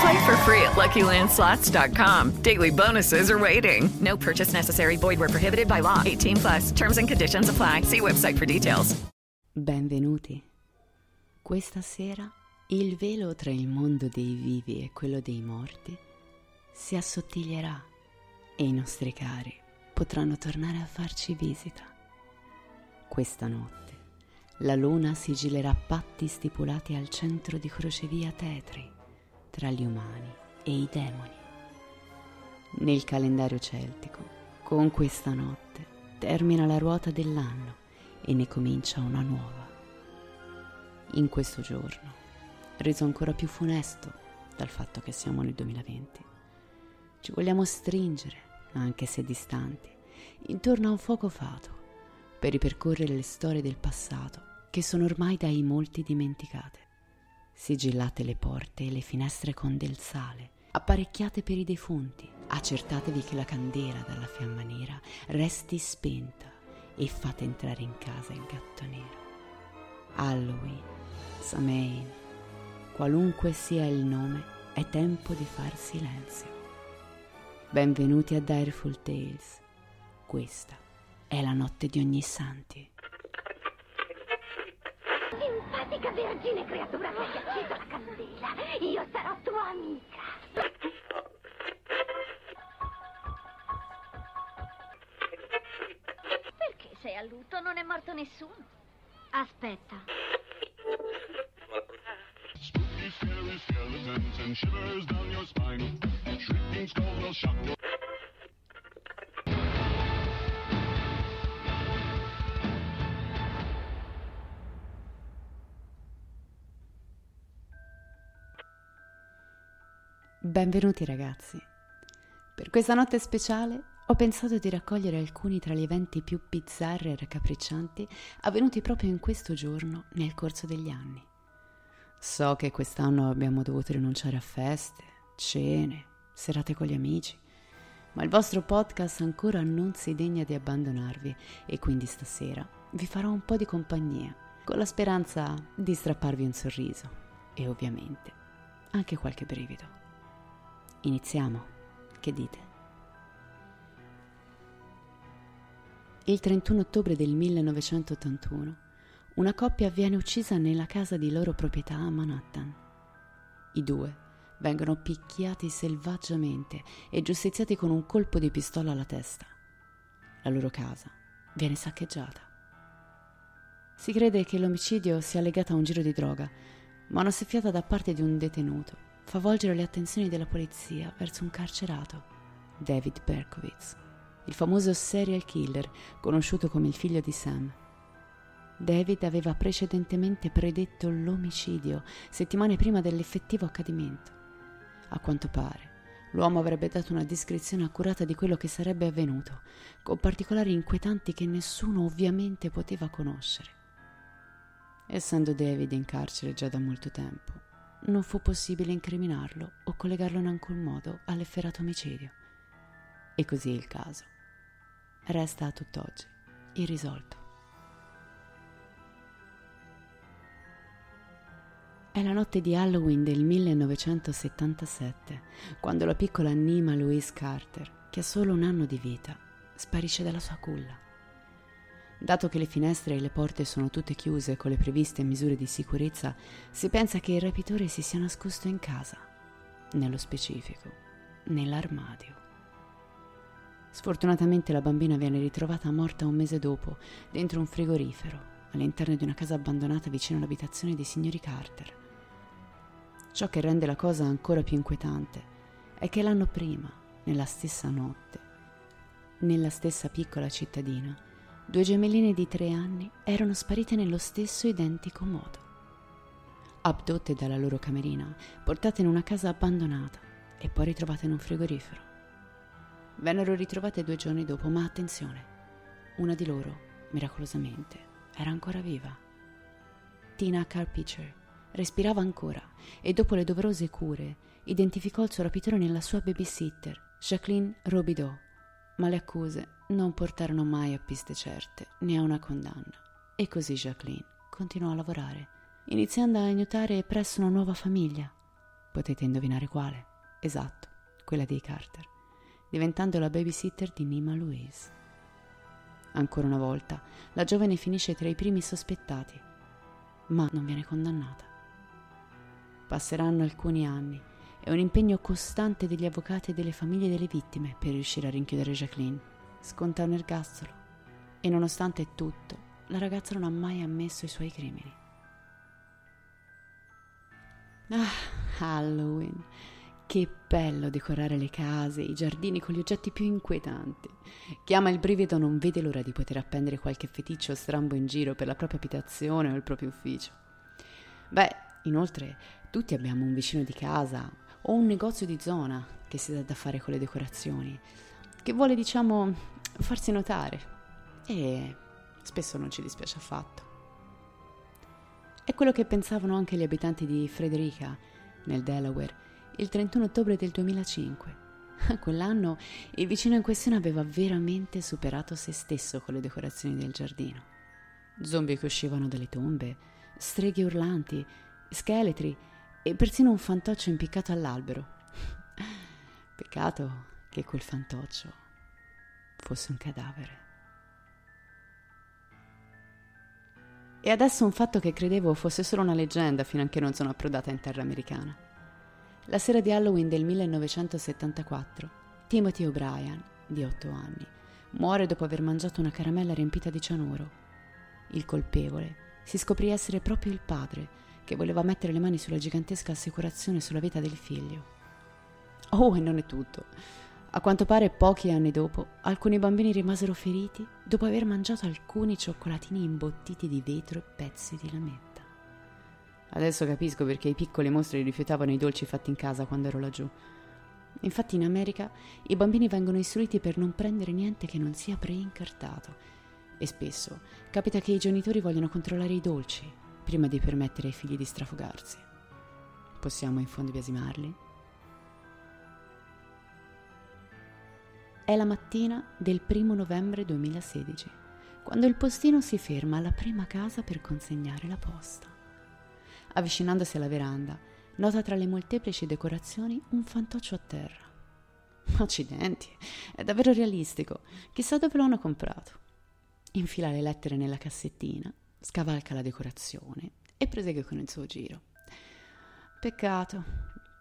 Play for free at LuckyLandSlots.com. Daily bonuses are waiting. No purchase necessary. Void where prohibited by law. 18 plus. Terms and conditions apply. See website for details. Benvenuti. Questa sera il velo tra il mondo dei vivi e quello dei morti si assottiglierà e i nostri cari potranno tornare a farci visita. Questa notte la luna sigillerà patti stipulati al centro di crocevia tetri tra gli umani e i demoni. Nel calendario celtico, con questa notte termina la ruota dell'anno e ne comincia una nuova. In questo giorno, reso ancora più funesto dal fatto che siamo nel 2020, ci vogliamo stringere, anche se distanti, intorno a un fuoco fato per ripercorrere le storie del passato che sono ormai dai molti dimenticate. Sigillate le porte e le finestre con del sale, apparecchiate per i defunti, accertatevi che la candela dalla fiamma nera resti spenta e fate entrare in casa il gatto nero. Halloween, Samhain, qualunque sia il nome, è tempo di far silenzio. Benvenuti a Direful Tales. Questa è la notte di ogni santi. Simpatica vergine creatura che hai acceso la candela. Io sarò tua amica. Perché sei a lutto? Non è morto nessuno. Aspetta. Spooky, scary skeletons and shivers down your spine. Shrieking skulls will shock your... Benvenuti ragazzi. Per questa notte speciale ho pensato di raccogliere alcuni tra gli eventi più bizzarri e raccapriccianti avvenuti proprio in questo giorno nel corso degli anni. So che quest'anno abbiamo dovuto rinunciare a feste, cene, serate con gli amici, ma il vostro podcast ancora non si degna di abbandonarvi e quindi stasera vi farò un po' di compagnia, con la speranza di strapparvi un sorriso e ovviamente anche qualche brivido. Iniziamo, che dite? Il 31 ottobre del 1981 una coppia viene uccisa nella casa di loro proprietà a Manhattan. I due vengono picchiati selvaggiamente e giustiziati con un colpo di pistola alla testa. La loro casa viene saccheggiata. Si crede che l'omicidio sia legato a un giro di droga, ma una soffiata da parte di un detenuto fa volgere le attenzioni della polizia verso un carcerato, David Berkowitz, il famoso serial killer conosciuto come il figlio di Sam. David aveva precedentemente predetto l'omicidio settimane prima dell'effettivo accadimento. A quanto pare, l'uomo avrebbe dato una descrizione accurata di quello che sarebbe avvenuto, con particolari inquietanti che nessuno ovviamente poteva conoscere. Essendo David in carcere già da molto tempo, non fu possibile incriminarlo o collegarlo in alcun modo all'efferato omicidio. E così il caso. Resta a tutt'oggi irrisolto. È la notte di Halloween del 1977, quando la piccola Nima Louise Carter, che ha solo un anno di vita, sparisce dalla sua culla. Dato che le finestre e le porte sono tutte chiuse con le previste misure di sicurezza, si pensa che il rapitore si sia nascosto in casa, nello specifico, nell'armadio. Sfortunatamente la bambina viene ritrovata morta un mese dopo, dentro un frigorifero, all'interno di una casa abbandonata vicino all'abitazione dei signori Carter. Ciò che rende la cosa ancora più inquietante è che l'anno prima, nella stessa notte, nella stessa piccola cittadina, due gemelline di tre anni erano sparite nello stesso identico modo. Abdotte dalla loro camerina, portate in una casa abbandonata e poi ritrovate in un frigorifero. Vennero ritrovate due giorni dopo, ma attenzione, una di loro, miracolosamente, era ancora viva. Tina Carpitcher respirava ancora e dopo le doverose cure identificò il suo rapitore nella sua babysitter, Jacqueline Robideau, ma le accuse non portarono mai a piste certe né a una condanna. E così Jacqueline continuò a lavorare, iniziando a aiutare presso una nuova famiglia. Potete indovinare quale? Esatto, quella dei Carter, diventando la babysitter di Nima Louise. Ancora una volta, la giovane finisce tra i primi sospettati, ma non viene condannata. Passeranno alcuni anni e un impegno costante degli avvocati e delle famiglie delle vittime per riuscire a rinchiudere Jacqueline. Sconta un ergastolo e nonostante tutto, la ragazza non ha mai ammesso i suoi crimini. Ah, Halloween. Che bello decorare le case, i giardini con gli oggetti più inquietanti. Chi ama il brivido non vede l'ora di poter appendere qualche feticcio strambo in giro per la propria abitazione o il proprio ufficio. Beh, inoltre, tutti abbiamo un vicino di casa o un negozio di zona che si dà da fare con le decorazioni, che vuole, diciamo, farsi notare. E spesso non ci dispiace affatto. È quello che pensavano anche gli abitanti di Frederica, nel Delaware, il 31 ottobre del 2005. Quell'anno il vicino in questione aveva veramente superato se stesso con le decorazioni del giardino. Zombie che uscivano dalle tombe, streghe urlanti, scheletri e persino un fantoccio impiccato all'albero. Peccato che quel fantoccio fosse un cadavere. E adesso un fatto che credevo fosse solo una leggenda fino a che non sono approdata in terra americana. La sera di Halloween del 1974, Timothy O'Brien, di 8 anni, muore dopo aver mangiato una caramella riempita di cianuro. Il colpevole si scoprì essere proprio il padre, che voleva mettere le mani sulla gigantesca assicurazione sulla vita del figlio. Oh, e non è tutto. A quanto pare, pochi anni dopo, alcuni bambini rimasero feriti dopo aver mangiato alcuni cioccolatini imbottiti di vetro e pezzi di lametta. Adesso capisco perché i piccoli mostri rifiutavano i dolci fatti in casa quando ero laggiù. Infatti in America i bambini vengono istruiti per non prendere niente che non sia preincartato e spesso capita che i genitori vogliono controllare i dolci prima di permettere ai figli di strafogarsi. Possiamo in fondo biasimarli? È la mattina del primo novembre 2016, quando il postino si ferma alla prima casa per consegnare la posta. Avvicinandosi alla veranda, nota tra le molteplici decorazioni un fantoccio a terra. Accidenti, è davvero realistico. Chissà dove lo hanno comprato. Infila le lettere nella cassettina, scavalca la decorazione e prosegue con il suo giro. Peccato,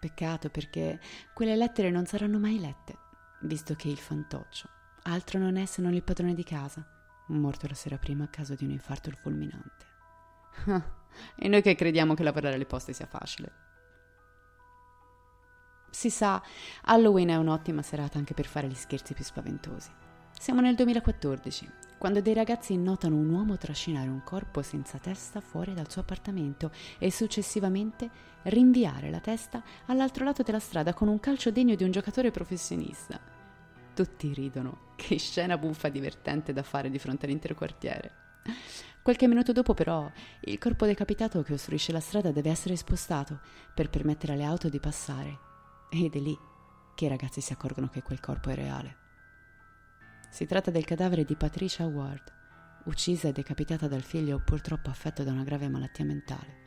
peccato perché quelle lettere non saranno mai lette, visto che il fantoccio altro non è se non il padrone di casa, morto la sera prima a causa di un infarto fulminante. e noi che crediamo che lavorare alle poste sia facile. Si sa, Halloween è un'ottima serata anche per fare gli scherzi più spaventosi. Siamo nel 2014, quando dei ragazzi notano un uomo trascinare un corpo senza testa fuori dal suo appartamento e successivamente rinviare la testa all'altro lato della strada con un calcio degno di un giocatore professionista. Tutti ridono, che scena buffa divertente da fare di fronte all'intero quartiere. Qualche minuto dopo, però, il corpo decapitato che ostruisce la strada deve essere spostato per permettere alle auto di passare. Ed è lì che i ragazzi si accorgono che quel corpo è reale. Si tratta del cadavere di Patricia Ward, uccisa e decapitata dal figlio purtroppo affetto da una grave malattia mentale.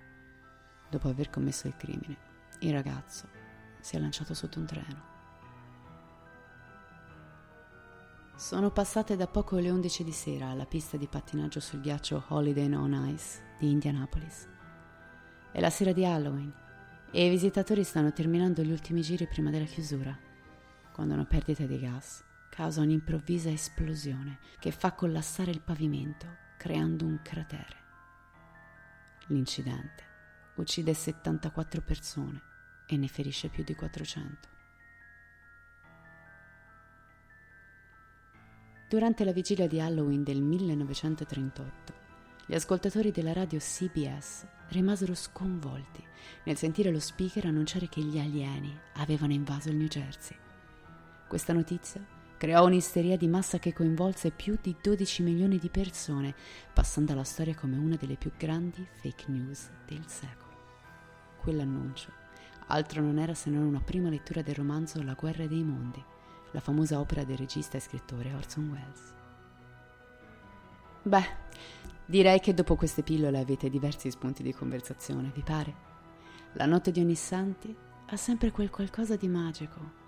dopo aver commesso il crimine, il ragazzo si è lanciato sotto un treno. Sono passate da poco le 11 di sera alla pista di pattinaggio sul ghiaccio Holiday on Ice di Indianapolis. È la sera di Halloween e i visitatori stanno terminando gli ultimi giri prima della chiusura, quando una perdita di gas causa un'improvvisa esplosione che fa collassare il pavimento, creando un cratere. L'incidente uccide 74 persone e ne ferisce più di 400. Durante la vigilia di Halloween del 1938, gli ascoltatori della radio CBS rimasero sconvolti nel sentire lo speaker annunciare che gli alieni avevano invaso il New Jersey. Questa notizia creò un'isteria di massa che coinvolse più di 12 milioni di persone, passando alla storia come una delle più grandi fake news del secolo. Quell'annuncio altro non era se non una prima lettura del romanzo La guerra dei mondi, la famosa opera del regista e scrittore Orson Welles. Beh, direi che dopo queste pillole avete diversi spunti di conversazione, vi pare? La notte di Ognissanti ha sempre quel qualcosa di magico.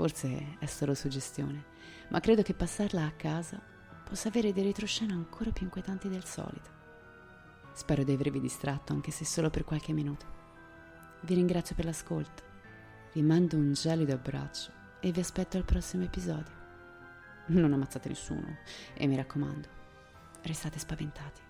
Forse è solo suggestione, ma credo che passarla a casa possa avere dei retroscena ancora più inquietanti del solito. Spero di avervi distratto, anche se solo per qualche minuto. Vi ringrazio per l'ascolto, vi mando un gelido abbraccio e vi aspetto al prossimo episodio. Non ammazzate nessuno e mi raccomando, restate spaventati.